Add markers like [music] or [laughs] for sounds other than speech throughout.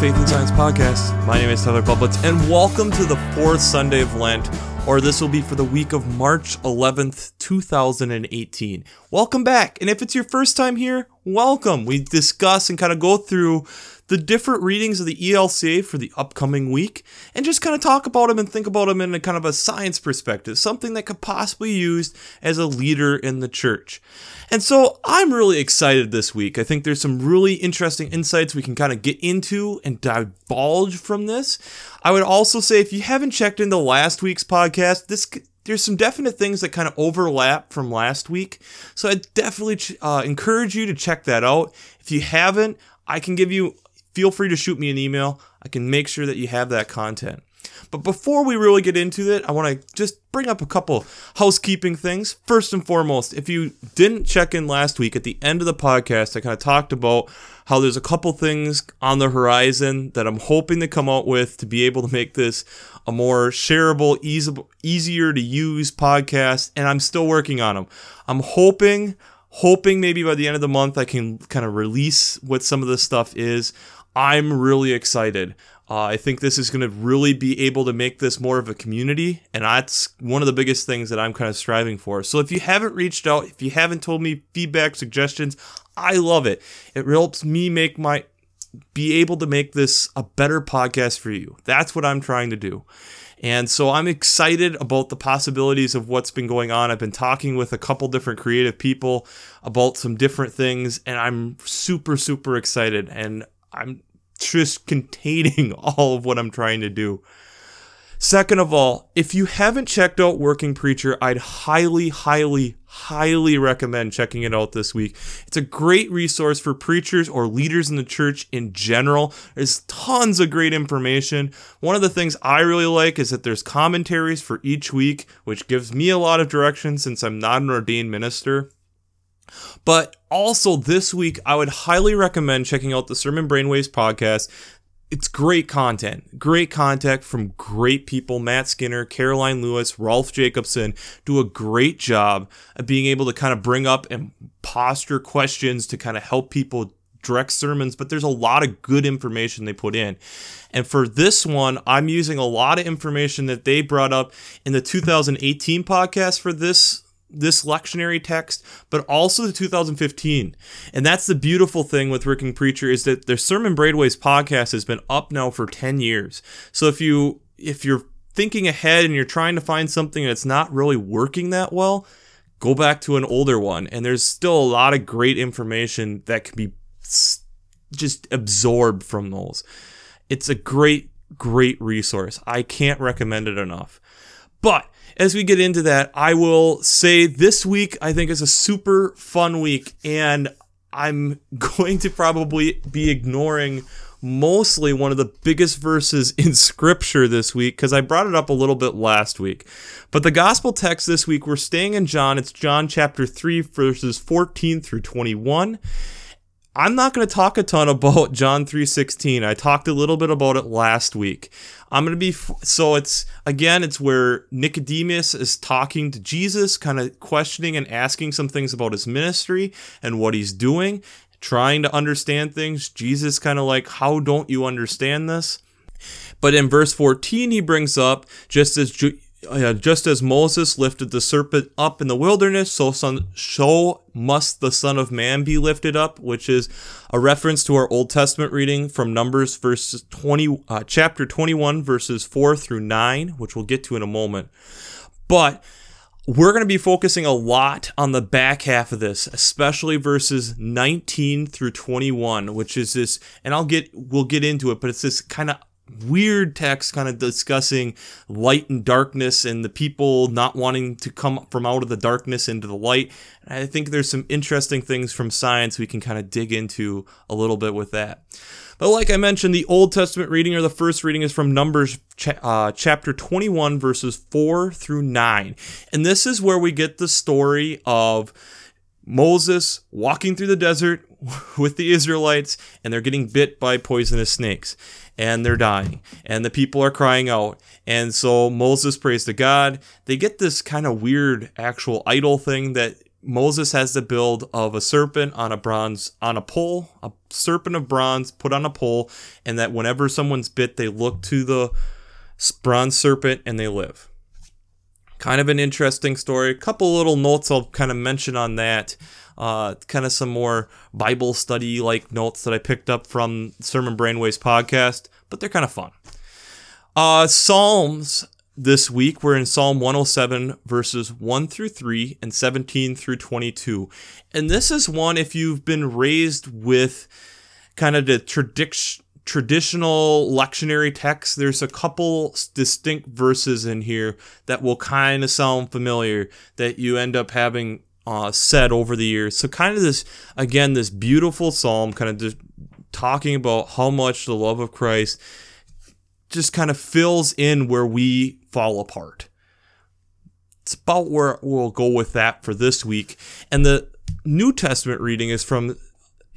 Faith and Science Podcast. My name is Tyler Bublitz, and welcome to the fourth Sunday of Lent, or this will be for the week of March 11th, 2018. Welcome back, and if it's your first time here, welcome. We discuss and kind of go through the different readings of the ELCA for the upcoming week and just kind of talk about them and think about them in a kind of a science perspective, something that could possibly be used as a leader in the church. And so I'm really excited this week. I think there's some really interesting insights we can kind of get into and divulge from this. I would also say if you haven't checked into last week's podcast, this there's some definite things that kind of overlap from last week. So I definitely uh, encourage you to check that out. If you haven't, I can give you feel free to shoot me an email. I can make sure that you have that content. But before we really get into it, I want to just bring up a couple housekeeping things. First and foremost, if you didn't check in last week at the end of the podcast, I kind of talked about how there's a couple things on the horizon that I'm hoping to come out with to be able to make this a more shareable, easy, easier to use podcast, and I'm still working on them. I'm hoping hoping maybe by the end of the month I can kind of release what some of this stuff is. I'm really excited. Uh, I think this is going to really be able to make this more of a community, and that's one of the biggest things that I'm kind of striving for. So if you haven't reached out, if you haven't told me feedback, suggestions, I love it. It helps me make my be able to make this a better podcast for you. That's what I'm trying to do. And so I'm excited about the possibilities of what's been going on. I've been talking with a couple different creative people about some different things, and I'm super, super excited. And I'm just containing [laughs] all of what I'm trying to do. Second of all, if you haven't checked out Working Preacher, I'd highly, highly, highly recommend checking it out this week. It's a great resource for preachers or leaders in the church in general. There's tons of great information. One of the things I really like is that there's commentaries for each week, which gives me a lot of direction since I'm not an ordained minister. But also this week, I would highly recommend checking out the Sermon Brainwaves podcast. It's great content, great content from great people. Matt Skinner, Karoline Lewis, Rolf Jacobson do a great job of being able to kind of bring up and posture questions to kind of help people direct sermons, but there's a lot of good information they put in. And for this one, I'm using a lot of information that they brought up in the 2018 podcast for this this lectionary text, but also the 2015. And that's the beautiful thing with Working Preacher is that their Sermon Brainwaves podcast has been up now for 10 years. So if you if you're thinking ahead and you're trying to find something that's not really working that well, go back to an older one. And there's still a lot of great information that can be just absorbed from those. It's a great, great resource. I can't recommend it enough. But as we get into that, I will say this week I think is a super fun week, and I'm [laughs] going to probably be ignoring mostly one of the biggest verses in scripture this week because I brought it up a little bit last week. But the gospel text this week, we're staying in John. It's John chapter 3, verses 14 through 21. I'm not going to talk a ton about [laughs] John 3:16. I talked a little bit about it last week. I'm going to be so it's again it's where Nicodemus is talking to Jesus, kind of questioning and asking some things about his ministry and what he's doing, trying to understand things. Jesus kind of like, "How don't you understand this?" But in verse 14 he brings up just as uh, just as Moses lifted the serpent up in the wilderness, so son, so must the Son of Man be lifted up, which is a reference to our Old Testament reading from Numbers, verse twenty, uh, chapter twenty-one, verses four through nine, which we'll get to in a moment. But we're going to be focusing a lot on the back half of this, especially verses 19 through 21, which is this, and I'll get, we'll get into it, but it's this kind of weird text kind of discussing light and darkness and the people not wanting to come from out of the darkness into the light. And I think there's some interesting things from science we can kind of dig into a little bit with that. But like I mentioned, the Old Testament reading or the first reading is from Numbers cha- uh, chapter 21, verses 4 through 9. And this is where we get the story of Moses walking through the desert [laughs] with the Israelites and they're getting bit by poisonous snakes and they're dying and the people are crying out and so Moses prays to God they get this kind of weird actual idol thing that Moses has the build of a serpent on a bronze on a pole, a serpent of bronze put on a pole, and that whenever someone's bit, they look to the bronze serpent and they live. Kind of an interesting story. A couple little notes I'll kind of mention on that. Uh, kind of some more Bible study like notes that I picked up from Sermon Brainwaves podcast, but they're kind of fun. Uh, Psalms this week we're in Psalm 107 verses 1 through 3 and 17 through 22. And this is one if you've been raised with kind of the tradition traditional lectionary text there's a couple distinct verses in here that will kind of sound familiar that you end up having uh, said over the years so kind of this again this beautiful psalm kind of just talking about how much the love of christ just kind of fills in where we fall apart. It's about where we'll go with that for this week. And the New Testament reading is from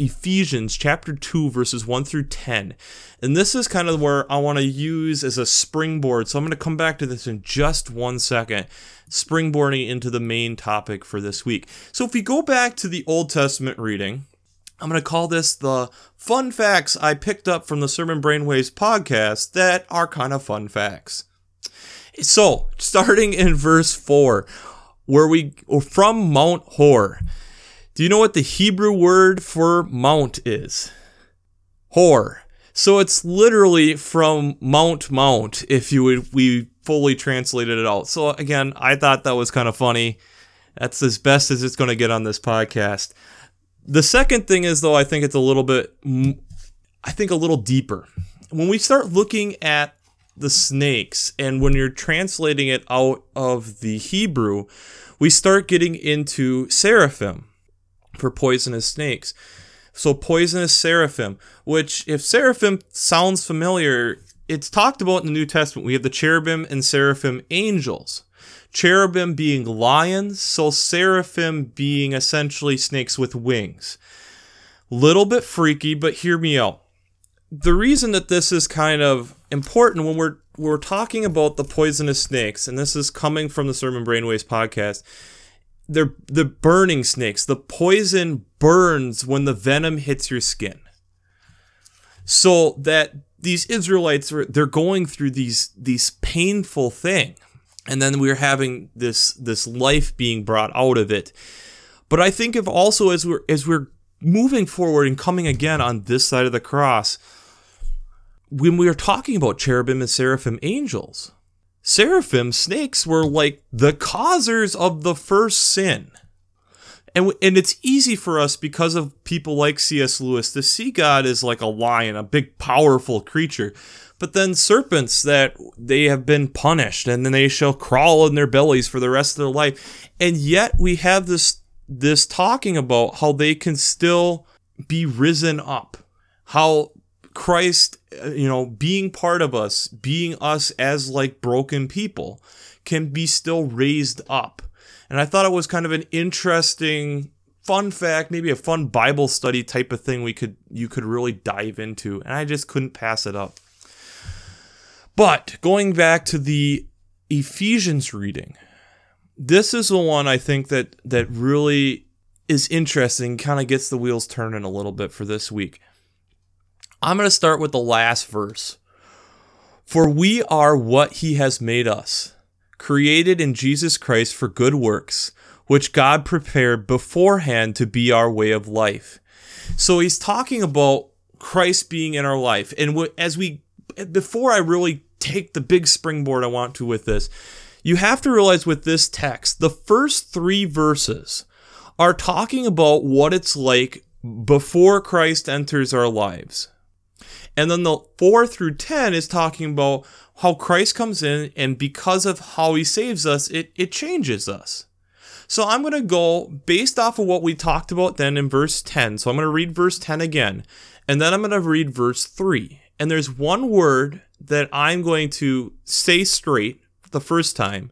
Ephesians chapter 2, verses 1 through 10. And this is kind of where I want to use as a springboard. So I'm going to come back to this in just one second, springboarding into the main topic for this week. So if we go back to the Old Testament reading, I'm going to call this the fun facts I picked up from the Sermon Brainwaves podcast that are kind of fun facts. So, starting in verse 4, where we from Mount Hor. Do you know what the Hebrew word for mount is? Hor. So it's literally from Mount Mount if you would we fully translated it out. So again, I thought that was kind of funny. That's as best as it's going to get on this podcast. The second thing is, though, I think it's a little bit, I think a little deeper. When we start looking at the snakes, and when you're translating it out of the Hebrew, we start getting into seraphim for poisonous snakes. So, poisonous seraphim, which, if seraphim sounds familiar, it's talked about in the New Testament. We have the cherubim and seraphim angels cherubim being lions, so seraphim being essentially snakes with wings. Little bit freaky, but hear me out. The reason that this is kind of important when we're we're talking about the poisonous snakes, and this is coming from the Sermon Brainwaves podcast. They're the burning snakes. The poison burns when the venom hits your skin. So that these Israelites are they're going through these these painful thing. and then we're having this this life being brought out of it. But I think if also as we're as we're moving forward and coming again on this side of the cross, when we are talking about cherubim and seraphim angels, seraphim snakes were like the causers of the first sin. And, and it's easy for us because of people like C.S. Lewis to see God as like a lion, a big, powerful creature but then serpents that they have been punished and then they shall crawl in their bellies for the rest of their life. And yet we have this this talking about how they can still be risen up. How Christ, uh, you know, being part of us, being us as like broken people, can be still raised up. And I thought it was kind of an interesting fun fact, maybe a fun Bible study type of thing we could you could really dive into, and I just couldn't pass it up. But going back to the Ephesians reading, this is the one I think that that really is interesting, kind of gets the wheels turning a little bit for this week. I'm going to start with the last verse. For we are what he has made us, created in Jesus Christ for good works, which God prepared beforehand to be our way of life. So he's talking about Christ being in our life. And as we before I really take the big springboard I want to with this, you have to realize with this text, the first three verses are talking about what it's like before Christ enters our lives. And then the 4 through 10 is talking about how Christ comes in and because of how he saves us, it, it changes us. So I'm going to go based off of what we talked about then in verse 10. So I'm going to read verse 10 again, and then I'm going to read verse 3. And there's one word that I'm going to say straight the first time,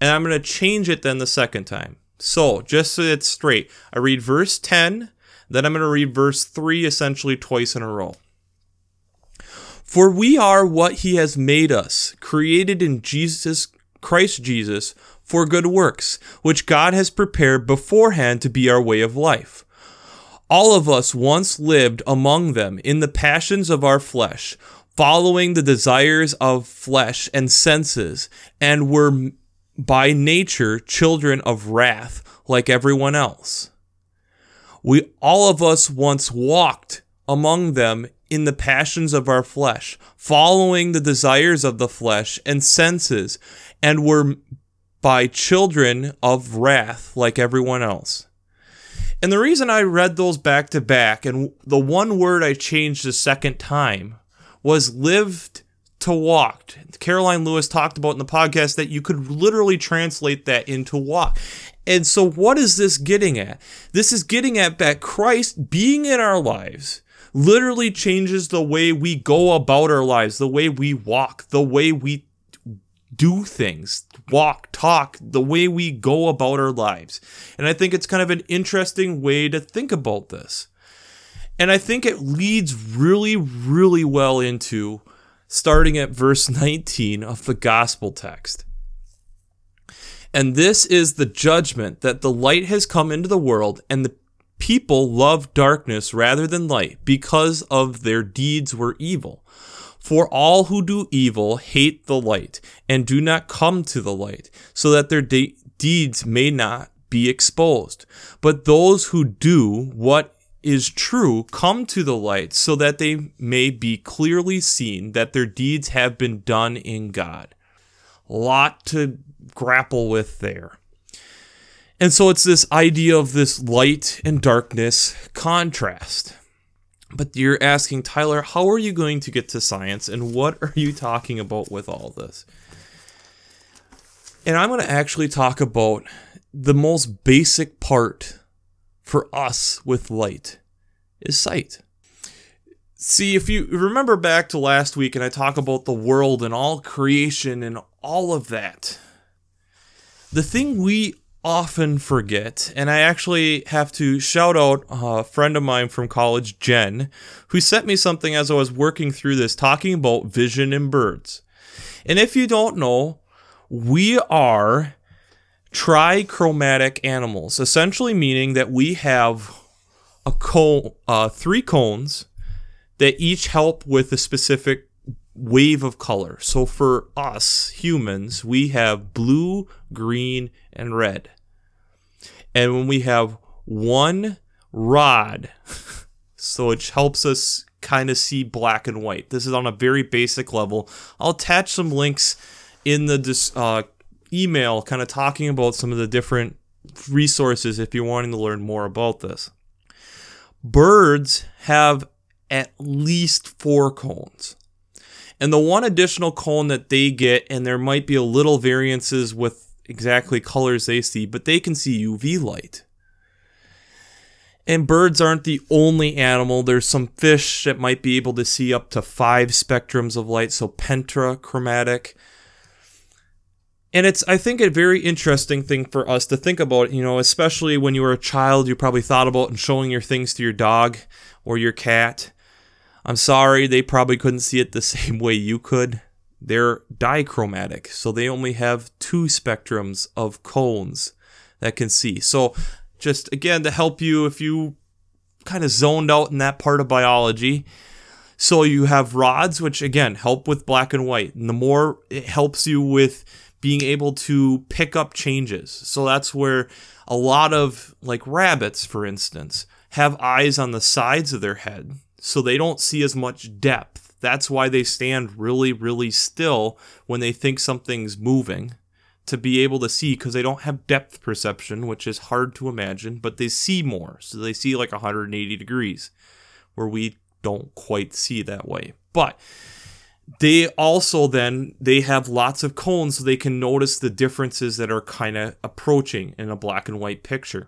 and I'm going to change it then the second time. So, just so it's straight, I read verse 10, then I'm going to read verse 3 essentially twice in a row. For we are what he has made us, created in Jesus Christ Jesus for good works, which God has prepared beforehand to be our way of life. All of us once lived among them in the passions of our flesh, following the desires of flesh and senses, and were by nature children of wrath like everyone else. We all of us once walked among them in the passions of our flesh, following the desires of the flesh and senses, and were by children of wrath like everyone else. And the reason I read those back to back, and the one word I changed the second time, was lived to walked. Karoline Lewis talked about in the podcast that you could literally translate that into walk. And so, what is this getting at? This is getting at that Christ being in our lives literally changes the way we go about our lives, the way we walk, the way we do things, walk, talk, the way we go about our lives. And I think it's kind of an interesting way to think about this. And I think it leads really, really well into starting at verse [laughs] 19 of the gospel text. And this is the judgment that the light has come into the world, and the people love darkness rather than light because of their deeds were evil. For all who do evil hate the light and do not come to the light, so that their de- deeds may not be exposed. But those who do what is true come to the light, so that they may be clearly seen that their deeds have been done in God. Lot to grapple with there. And so it's this idea of this light and darkness contrast. But you're asking, Tyler, how are you going to get to science and what are you talking about with all this? And I'm going to actually talk about the most basic part for us with light is sight. See, if you remember back to last week and I talk about the world and all creation and all of that, the thing we often forget, and I actually have to shout out a friend of mine from college, Jen, who sent me something as I was working through this talking about vision in birds. And if you don't know, we are trichromatic animals, essentially meaning that we have a cone, uh, three cones that each help with a specific wave of color. So for us humans, we have blue, green, and red. And when we have one rod, [laughs] so it helps us kind of see black and white. This is on a very basic level. I'll attach some links in the uh, email, kind of talking about some of the different resources if you're wanting to learn more about this. Birds have at least four cones. And the one additional cone that they get, and there might be a little variances with exactly colors they see, but they can see UV light. And birds aren't the only animal. There's some fish that might be able to see up to five spectrums of light, so pentrachromatic. And it's, I think, a very interesting thing for us to think about, you know, especially when you were a child, you probably thought about and showing your things to your dog or your cat. I'm sorry, they probably couldn't see it the [laughs] same way you could. They're dichromatic, so they only have two spectrums of cones that can see. So, just again, to help you if you kind of zoned out in that part of biology. So, you have rods, which again help with black and white. And the more it helps you with being able to pick up changes. So that's where a lot of, like rabbits, for instance, have eyes on the sides of their head. So they don't see as much depth. That's why they stand really, really still when they think something's moving to be able to see because they don't have depth perception, which is hard to imagine, but they see more. So they see like 180 degrees, where we don't quite see that way. But they also then they have lots of cones so they can notice the differences that are kind of approaching in a black and white picture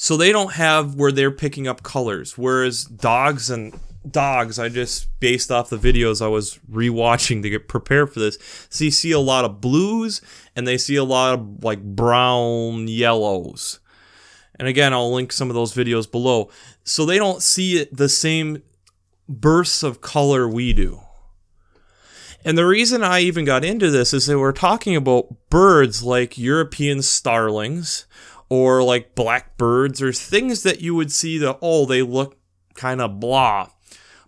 so they don't have where they're picking up colors whereas dogs and dogs i just based off the videos i was rewatching to get prepared for this. So you see a lot of blues and they see a lot of like brown yellows. And again i'll link some of those videos below. So they don't see the same bursts of color we do. And the reason I even got into this is that we're talking about birds like European starlings or like blackbirds or things that you would see that, oh, they look kind of blah.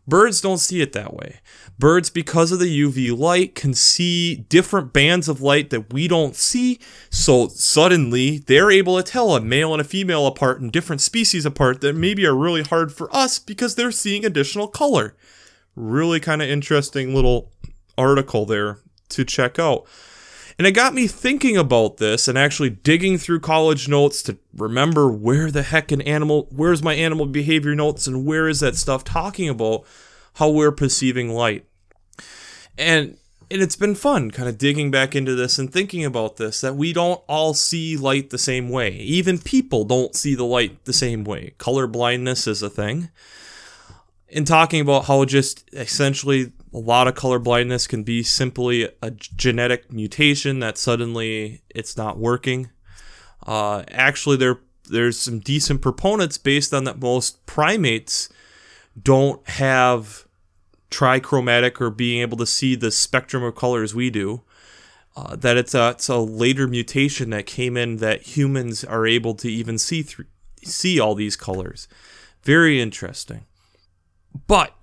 Birds don't see it that way. Birds, because of the UV light, can see different bands of light that we don't see. So suddenly they're able to tell a male and a female apart and different species apart that maybe are really hard for us because they're seeing additional color. Really kind of interesting little article there to check out. And it got me thinking about this and actually digging through college notes to remember where the heck an animal, where's my animal behavior notes and where is that stuff talking about how we're perceiving light. And and it's been fun kind of digging back into this and thinking about this that we don't all see light the same way. Even people don't see the light the same way. Color blindness is a thing. In talking about how just essentially a lot of color blindness can be simply a genetic mutation that suddenly it's not working. Uh, actually, there there's some decent proponents based on that most primates don't have trichromatic or being able to see the spectrum of colors we do. Uh, that it's a it's a later mutation that came in that humans are able to even see through see all these colors. Very interesting. But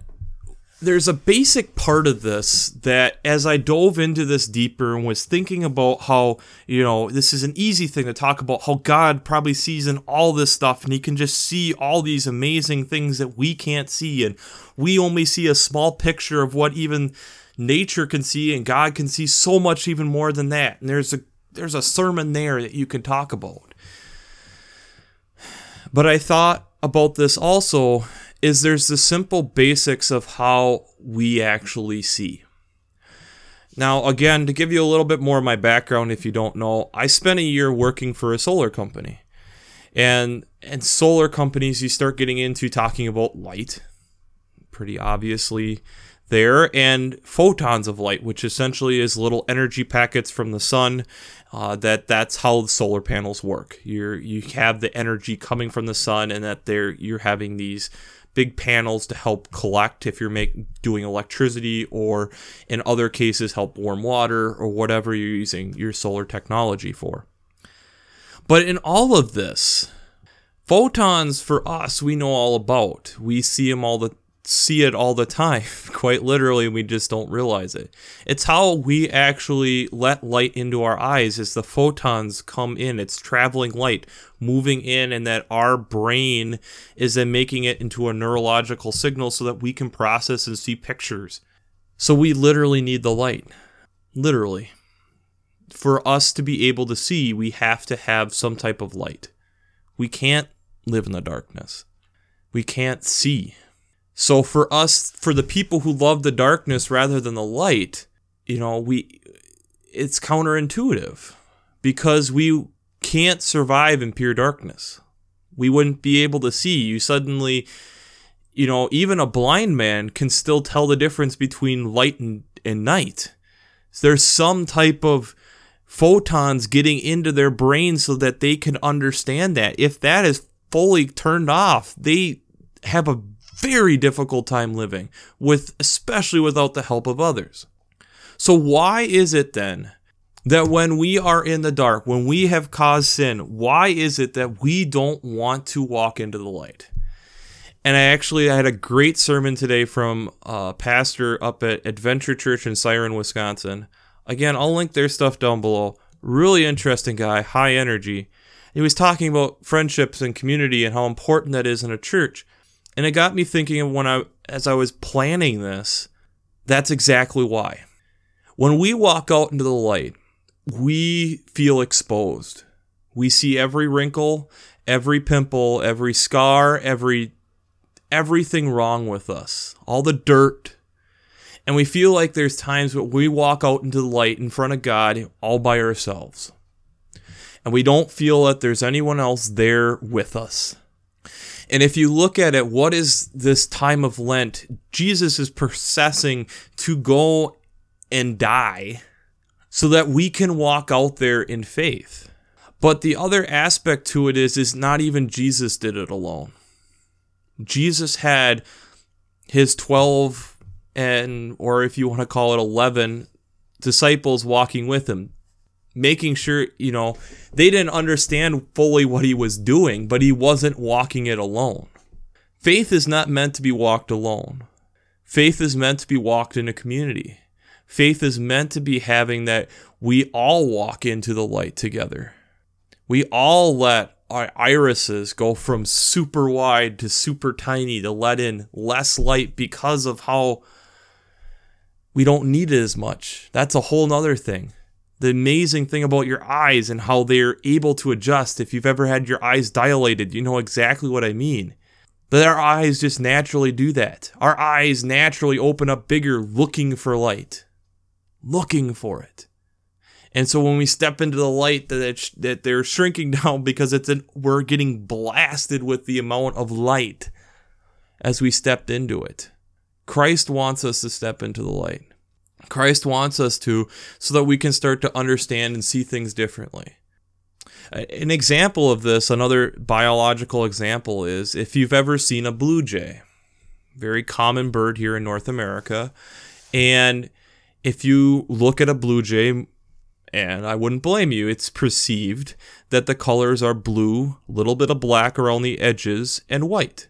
there's a basic part of this that as I dove into this deeper and was thinking about how, you know, this is an easy thing to talk about how God probably sees in all this stuff and he can just see all these amazing things that we can't see and we only see a small picture of what even nature can see and God can see so much even more than that. And there's a there's a sermon there that you can talk about. But I thought about this also is there's the simple basics of how we actually see. Now, again, to give you a little bit more of my background, if you don't know, I spent a year working for a solar company. And and solar companies, you start getting into talking about light, pretty obviously there, and photons of light, which essentially is little energy packets from the sun. Uh, that that's how the solar panels work. You're you have the energy coming from the sun, and that they're you're having these big panels to help collect if you're make, doing electricity or in other cases help warm water or whatever you're using your solar technology for. But in all of this, photons for us we know all about. We see them all the see it all the time, [laughs] quite literally, we just don't realize it. It's how we actually let light into our eyes as the photons come in. It's traveling light moving in, and that our brain is then making it into a neurological signal so that we can process and see pictures. So we literally need the light. Literally. For us to be able to see, we have to have some type of light. We can't live in the darkness. We can't see so for us, for the people who love the darkness rather than the light, you know, we it's counterintuitive because we can't survive in pure darkness. We wouldn't be able to see. You suddenly, you know, even a blind man can still tell the difference between light and, and night. There's some type of photons getting into their brain so that they can understand that. If that is fully turned off, they have a very difficult time living with especially without the help of others. So why is it then that when we are in the dark, when we have caused sin, why is it that we don't want to walk into the light? And I actually I had a great sermon today from a pastor up at Adventure Church in Siren, Wisconsin. Again, I'll link their stuff down below. Really interesting guy, high energy. He was talking about friendships and community and how important that is in a church. And it got me thinking of when I, as I was planning this, that's exactly why. When we walk out into the light, we feel exposed. We see every wrinkle, every pimple, every scar, every everything wrong with us, all the dirt. And we feel like there's times when we walk out into the light in front of God all by ourselves. And we don't feel that there's anyone else there with us. And if you look at it, what is this time of Lent? Jesus is processing to go and die so that we can walk out there in faith. But the other aspect to it is is not even Jesus did it alone. Jesus had his 12 and or if you want to call it 11 disciples walking with him making sure you know they didn't understand fully what he was doing but he wasn't walking it alone faith is not meant to be walked alone faith is meant to be walked in a community faith is meant to be having that we all walk into the light together we all let our irises go from super wide to super tiny to let in less light because of how we don't need it as much. That's a whole nother thing. The amazing thing about your eyes and how they're able to adjust. If you've ever had your eyes dilated, you know exactly what I mean. But our eyes just naturally do that. Our eyes naturally open up bigger looking for light, looking for it. And so when we step into the light, that that they're shrinking [laughs] down because it's an, we're getting blasted with the amount of light as we stepped into it. Christ wants us to step into the light. Christ wants us to so that we can start to understand and see things differently. An example of this, another biological example, is if you've ever seen a blue jay, very common bird here in North America. And if you look at a blue jay, and I wouldn't blame you, it's perceived that the colors are blue, little bit of black around the edges, and white.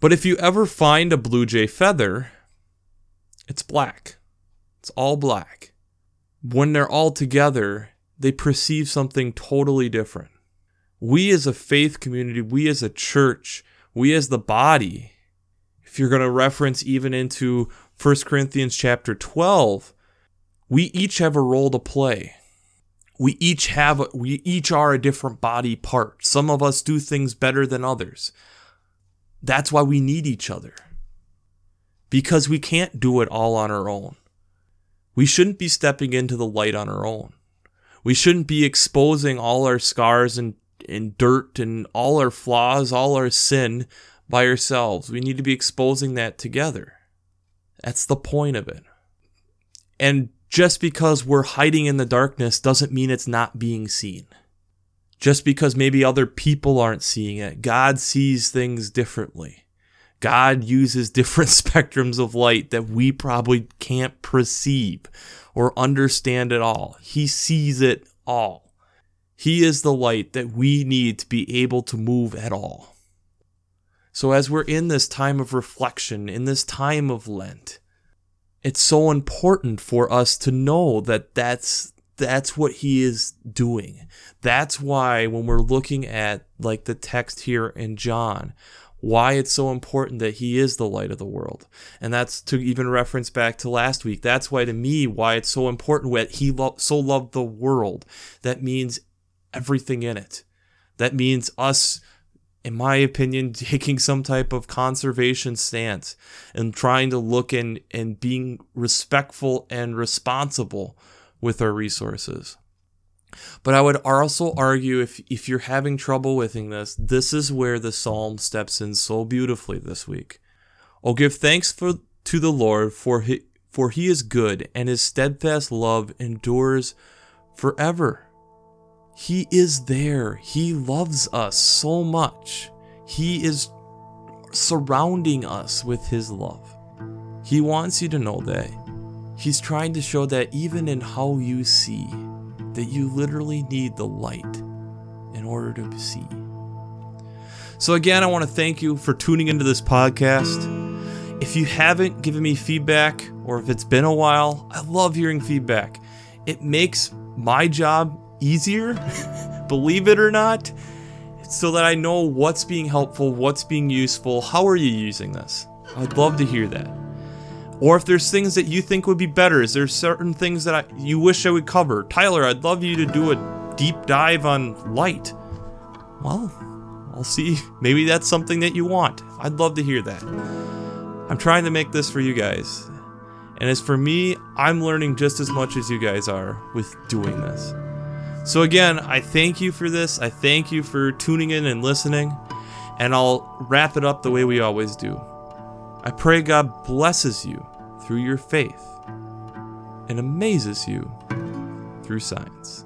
But if you ever find a blue jay feather, it's black. It's all black. When they're all together, they perceive something totally different. We as a faith community, we as a church, we as the body, if you're going to reference even into 1 Corinthians chapter 12, we each have a role to play. We each have we each are a different body part. Some of us do things better than others. That's why we need each other. Because we can't do it all on our own. We shouldn't be stepping into the light on our own. We shouldn't be exposing all our scars and, and dirt and all our flaws, all our sin by ourselves. We need to be exposing that together. That's the point of it. And just because we're hiding in the darkness doesn't mean it's not being seen just because maybe other people aren't seeing it. God sees things differently. God uses different [laughs] spectrums of light that we probably can't perceive or understand at all. He sees it all. He is the light that we need to be able to move at all. So, as we're in this time of reflection, in this time of Lent, it's so important for us to know that that's that's what he is doing. That's why when we're looking at like the text here in John, why it's so important that he is the light of the world. And that's to even reference back to last week. That's why to me why it's so important that he lo- so loved the world. That means everything in it. That means us in my opinion, [laughs] taking some type of conservation stance and trying to look in and being respectful and responsible with our resources. But I would also argue if, if you're having trouble with this, this is where the psalm steps in so beautifully this week. Oh, give thanks for to the Lord, for he, for he is good, and his steadfast love endures forever. He is there. He loves us so much. He is surrounding us with his love. He wants you to know that He's trying to show that even in how you see, that you literally need the light in order to see. So, again, I want to thank you for tuning into this podcast. If you haven't given me feedback, or if it's been a while, I love hearing feedback. It makes my job easier, [laughs] believe it or not, so that I know what's being helpful, what's being useful, how are you using this? I'd love to hear that. Or if there's things that you think would be better, is there certain things that I, you wish I would cover? Tyler, I'd love you to do a deep dive on light. Well, I'll see. Maybe that's something that you want. I'd love to hear that. I'm trying to make this for you guys. And as for me, I'm learning just as much as you guys are with doing this. So, again, I thank you for this. I thank you for tuning in and listening. And I'll wrap it up the way we always do. I pray God blesses you through your faith and amazes you through science.